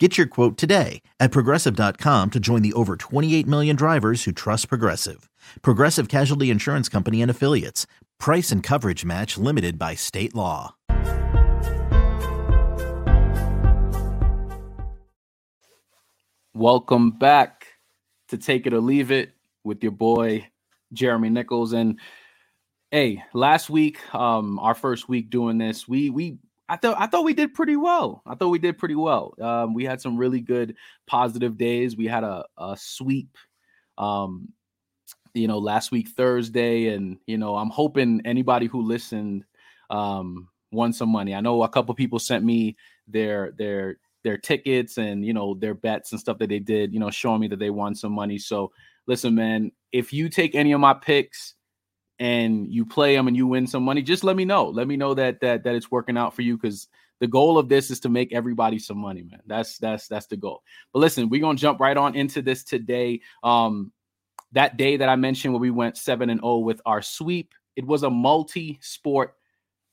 Get your quote today at progressive.com to join the over 28 million drivers who trust Progressive. Progressive Casualty Insurance Company and Affiliates. Price and coverage match limited by state law. Welcome back to Take It or Leave It with your boy Jeremy Nichols. And hey, last week, um, our first week doing this, we we I thought I thought we did pretty well. I thought we did pretty well. Um, we had some really good positive days. We had a, a sweep um, you know, last week Thursday, and you know, I'm hoping anybody who listened um, won some money. I know a couple people sent me their their their tickets and you know their bets and stuff that they did, you know, showing me that they won some money. So listen, man, if you take any of my picks and you play them and you win some money, just let me know. Let me know that that that it's working out for you because the goal of this is to make everybody some money, man. That's that's that's the goal. But listen, we're gonna jump right on into this today. Um, that day that I mentioned where we went 7 and 0 with our sweep, it was a multi-sport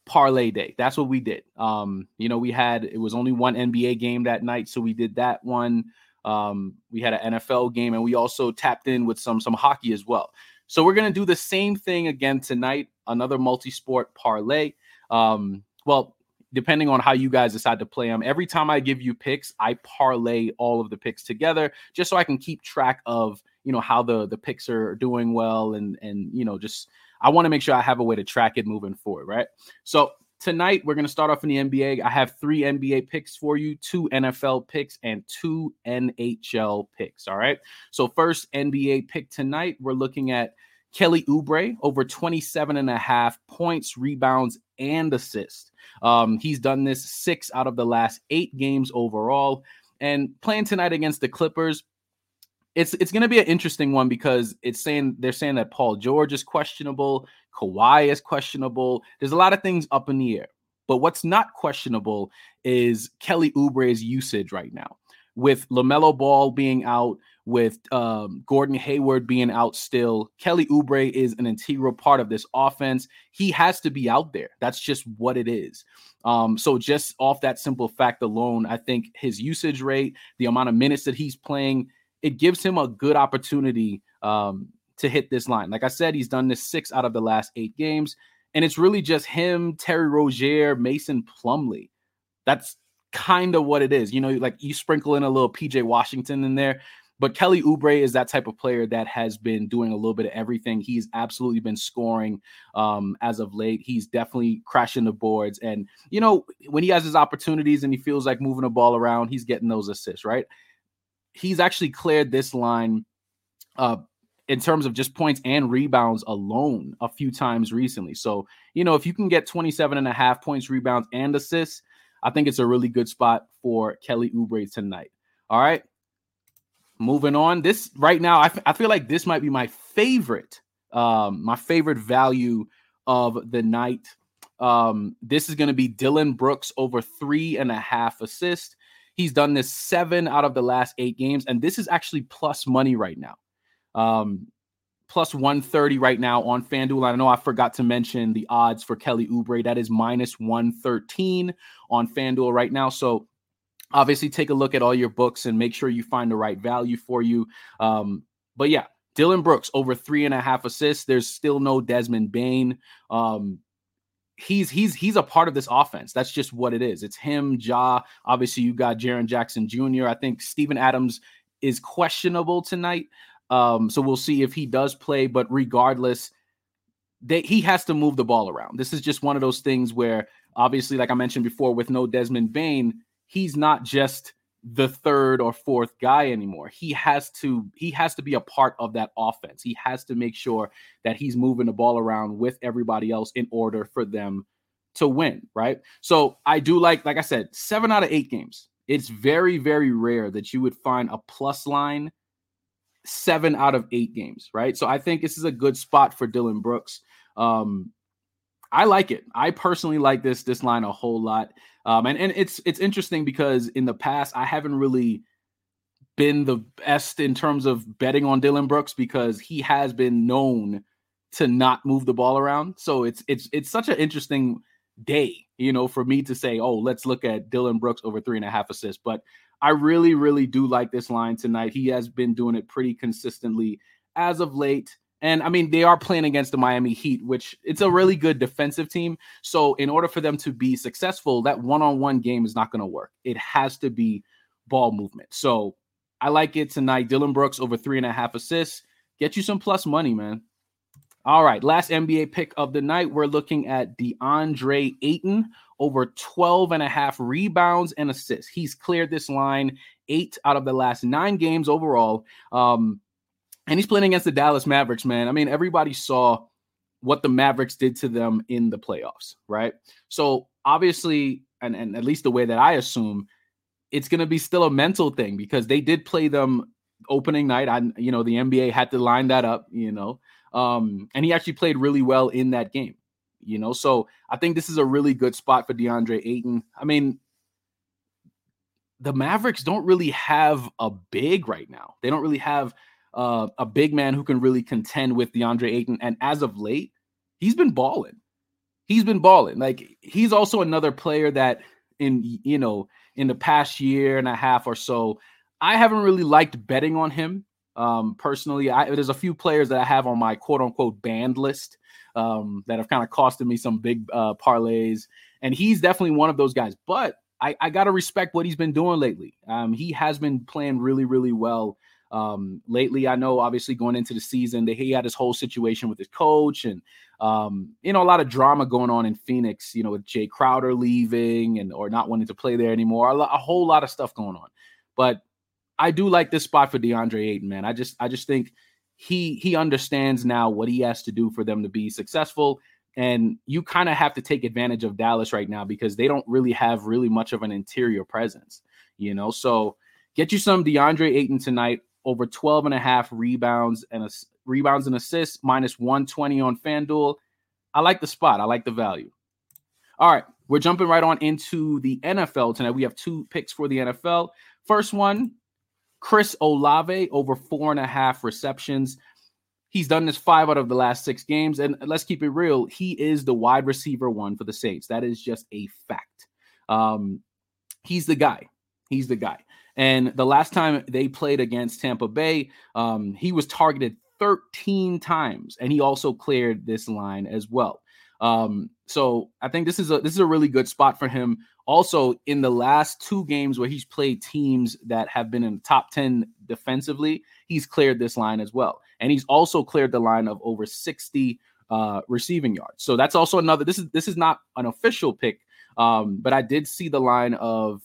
parlay day. That's what we did. Um, you know, we had it was only one NBA game that night, so we did that one. Um, we had an NFL game, and we also tapped in with some some hockey as well. So we're gonna do the same thing again tonight. Another multi-sport parlay. Um, well, depending on how you guys decide to play them. Every time I give you picks, I parlay all of the picks together just so I can keep track of you know how the the picks are doing well and and you know just I want to make sure I have a way to track it moving forward, right? So tonight we're going to start off in the NBA. I have three NBA picks for you, two NFL picks and two NHL picks, all right? So first NBA pick tonight, we're looking at Kelly Oubre over 27 and a half points, rebounds and assists. Um, he's done this 6 out of the last 8 games overall and playing tonight against the Clippers it's it's going to be an interesting one because it's saying they're saying that Paul George is questionable, Kawhi is questionable. There's a lot of things up in the air. But what's not questionable is Kelly Oubre's usage right now. With LaMelo Ball being out, with um, Gordon Hayward being out still, Kelly Oubre is an integral part of this offense. He has to be out there. That's just what it is. Um, so just off that simple fact alone, I think his usage rate, the amount of minutes that he's playing, it gives him a good opportunity um, to hit this line. Like I said, he's done this six out of the last eight games, and it's really just him, Terry Rozier, Mason Plumlee. That's kind of what it is. You know, like you sprinkle in a little PJ Washington in there. But Kelly Oubre is that type of player that has been doing a little bit of everything. He's absolutely been scoring um, as of late. He's definitely crashing the boards. And, you know, when he has his opportunities and he feels like moving the ball around, he's getting those assists, right? He's actually cleared this line uh, in terms of just points and rebounds alone a few times recently. So, you know, if you can get 27 and a half points, rebounds, and assists, I think it's a really good spot for Kelly Oubre tonight. All right. Moving on. This right now, I, f- I feel like this might be my favorite, um, my favorite value of the night. Um, this is going to be Dillon Brooks over three and a half assists. He's done this seven out of the last eight games, and this is actually plus money right now. Um, plus 130 right now on FanDuel. I know I forgot to mention the odds for Kelly Oubre. That is minus 113 on FanDuel right now. So obviously take a look at all your books and make sure you find the right value for you. Um, but yeah, Dillon Brooks over three and a half assists. There's still no Desmond Bane. Um, he's he's he's a part of this offense. That's just what it is. It's him, Ja. Obviously, you got Jaren Jackson Jr. I think Steven Adams is questionable tonight. Um, so we'll see if he does play. But regardless, they, he has to move the ball around. This is just one of those things where, obviously, like I mentioned before, with no Desmond Bane, he's not just the third or fourth guy anymore. He has to he has to be a part of that offense. He has to make sure that he's moving the ball around with everybody else in order for them to win, right? So I do like like I said, 7 out of 8 games. It's very very rare that you would find a plus line 7 out of 8 games, right? So I think this is a good spot for Dillon Brooks. Um I like it. I personally like this this line a whole lot. Um, and, and it's it's interesting because in the past I haven't really been the best in terms of betting on Dillon Brooks because he has been known to not move the ball around. So it's it's it's such an interesting day, you know, for me to say, oh, let's look at Dillon Brooks over three and a half assists. But I really, really do like this line tonight. He has been doing it pretty consistently as of late. And I mean, they are playing against the Miami Heat, which it's a really good defensive team. So, in order for them to be successful, that one on one game is not going to work. It has to be ball movement. So, I like it tonight. Dillon Brooks over three and a half assists. Get you some plus money, man. All right. Last NBA pick of the night. We're looking at DeAndre Ayton over 12 and a half rebounds and assists. He's cleared this line eight out of the last nine games overall. Um, and he's playing against the Dallas Mavericks, man. I mean, everybody saw what the Mavericks did to them in the playoffs, right? So obviously, and, and at least the way that I assume, it's going to be still a mental thing because they did play them opening night. I, you know, the NBA had to line that up, you know, um, and he actually played really well in that game, you know. So I think this is a really good spot for DeAndre Ayton. I mean, the Mavericks don't really have a big right now. They don't really have uh, a big man who can really contend with DeAndre Ayton. And as of late, he's been balling. He's been balling. Like he's also another player that in you know in the past year and a half or so, I haven't really liked betting on him. Um, personally, I, there's a few players that I have on my quote unquote banned list um, that have kind of costed me some big uh, parlays, and he's definitely one of those guys. But I, I got to respect what he's been doing lately. Um, he has been playing really, really well um, lately. I know, obviously, going into the season, that he had his whole situation with his coach, and um, you know, a lot of drama going on in Phoenix. You know, with Jae Crowder leaving and or not wanting to play there anymore. A, a whole lot of stuff going on. But I do like this spot for DeAndre Ayton, man. I just, I just think he he understands now what he has to do for them to be successful. And you kind of have to take advantage of Dallas right now because they don't really have really much of an interior presence, you know. So get you some DeAndre Ayton tonight over 12 and a half rebounds and a, rebounds and assists, minus 120 on FanDuel. I like the spot. I like the value. All right, we're jumping right on into the NFL tonight. We have two picks for the NFL. First one, Chris Olave over four and a half receptions. He's done this five out of the last six games. And let's keep it real. He is the wide receiver one for the Saints. That is just a fact. Um, he's the guy. He's the guy. And the last time they played against Tampa Bay, um, he was targeted 13 times, and he also cleared this line as well. Um, so I think this is a this is a really good spot for him. Also, in the last two games where he's played teams that have been in the top 10 defensively, he's cleared this line as well. And he's also cleared the line of over 60 uh, receiving yards. So that's also another. This is this is not an official pick, um, but I did see the line of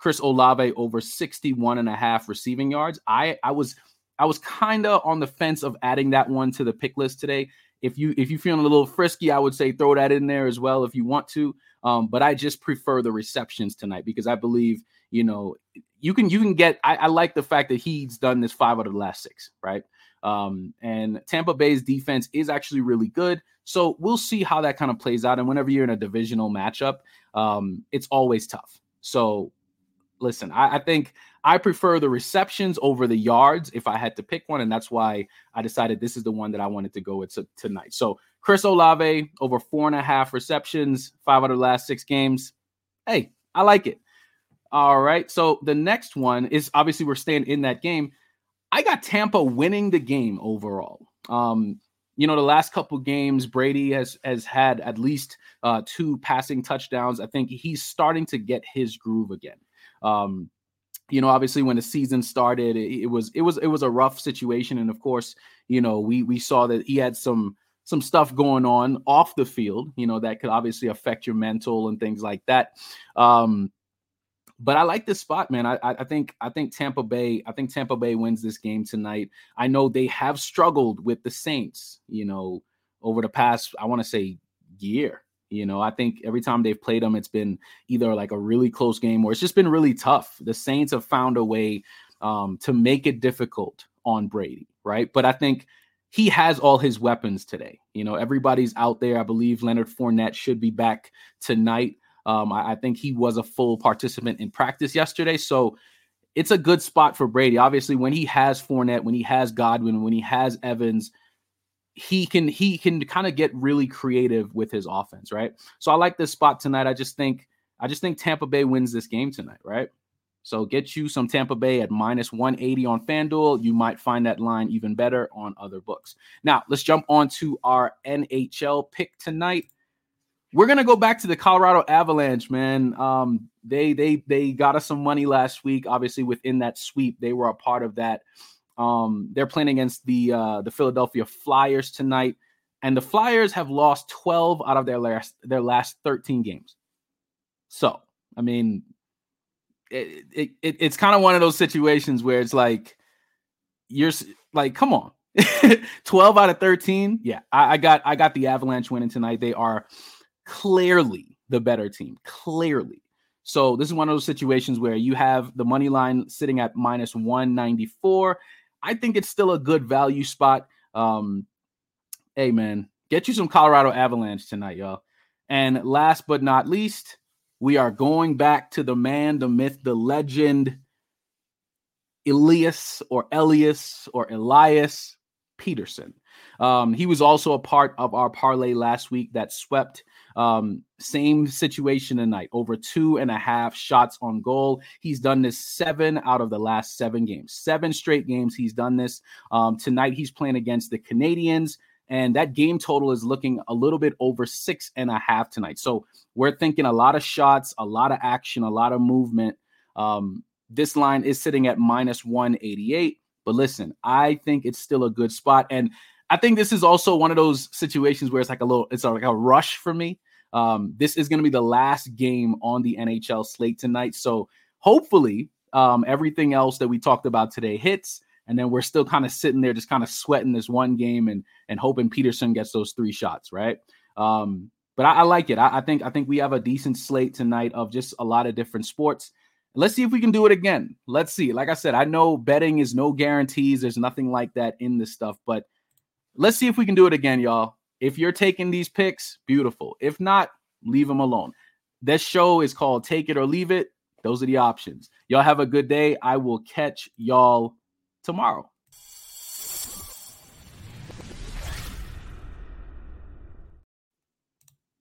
Chris Olave over 61 and a half receiving yards. I I was I was kind of on the fence of adding that one to the pick list today. If you if you're feeling a little frisky, I would say throw that in there as well if you want to. Um, but I just prefer the receptions tonight because I believe you know you can you can get. I, I like the fact that he's done this five out of the last six, right? Um, and Tampa Bay's defense is actually really good. So we'll see how that kind of plays out. And whenever you're in a divisional matchup, um, it's always tough. So listen, I, I, think I prefer the receptions over the yards if I had to pick one, and that's why I decided this is the one that I wanted to go with tonight. So Chris Olave over four and a half receptions, five out of the last six games. Hey, I like it. All right. So the next one is obviously we're staying in that game. I got Tampa winning the game overall. Um, you know, the last couple games, Brady has has had at least uh, two passing touchdowns. I think he's starting to get his groove again. Um, you know, obviously when the season started, it, it, was it was it was a rough situation, and of course, you know, we we saw that he had some some stuff going on off the field, you know, that could obviously affect your mental and things like that. Um, but I like this spot, man. I, I think I think Tampa Bay. I think Tampa Bay wins this game tonight. I know they have struggled with the Saints, you know, over the past I want to say year. You know, I think every time they've played them, it's been either like a really close game or it's just been really tough. The Saints have found a way um, to make it difficult on Brady, right? But I think he has all his weapons today. You know, everybody's out there. I believe Leonard Fournette should be back tonight. Um, I, I, think he was a full participant in practice yesterday. So it's a good spot for Brady. Obviously, when he has Fournette, when he has Godwin, when he has Evans, he can he can kind of get really creative with his offense, right? So I like this spot tonight. I just think I just think Tampa Bay wins this game tonight, right? So get you some Tampa Bay at minus 180 on FanDuel. You might find that line even better on other books. Now, let's jump on to our NHL pick tonight. We're gonna go back to the Colorado Avalanche, man. Um, they they they got us some money last week. Obviously, within that sweep, they were a part of that. Um, they're playing against the uh, the Philadelphia Flyers tonight, and the Flyers have lost 12 out of their last their last 13 games. So, I mean, it, it, it it's kind of one of those situations where it's like you're like, come on, 12 out of 13. Yeah, I, I got I got the Avalanche winning tonight. They are clearly the better team, clearly. So this is one of those situations where you have the money line sitting at minus 194. I think it's still a good value spot. Um, hey man, get you some Colorado Avalanche tonight, y'all. And last but not least, we are going back to the man, the myth, the legend, Elias or Elias or Elias Pettersson. Um, he was also a part of our parlay last week that swept. Um, same situation tonight, over two and a half shots on goal. He's done this seven out of the last seven games, seven straight games. He's done this. Um, tonight, he's playing against the Canadiens, and that game total is looking a little bit over six and a half tonight. So we're thinking a lot of shots, a lot of action, a lot of movement. Um, this line is sitting at minus 188. But listen, I think it's still a good spot. And I think this is also one of those situations where it's like a little, it's like a rush for me. Um, this is going to be the last game on the NHL slate tonight. So hopefully, um, everything else that we talked about today hits. And then we're still kind of sitting there, just kind of sweating this one game and and hoping Pettersson gets those three shots, right? Um, but I, I like it. I, I think I think we have a decent slate tonight of just a lot of different sports. Let's see if we can do it again. Let's see. Like I said, I know betting is no guarantees. There's nothing like that in this stuff, but let's see if we can do it again, y'all. If you're taking these picks, beautiful. If not, leave them alone. This show is called Take It or Leave It. Those are the options. Y'all have a good day. I will catch y'all tomorrow.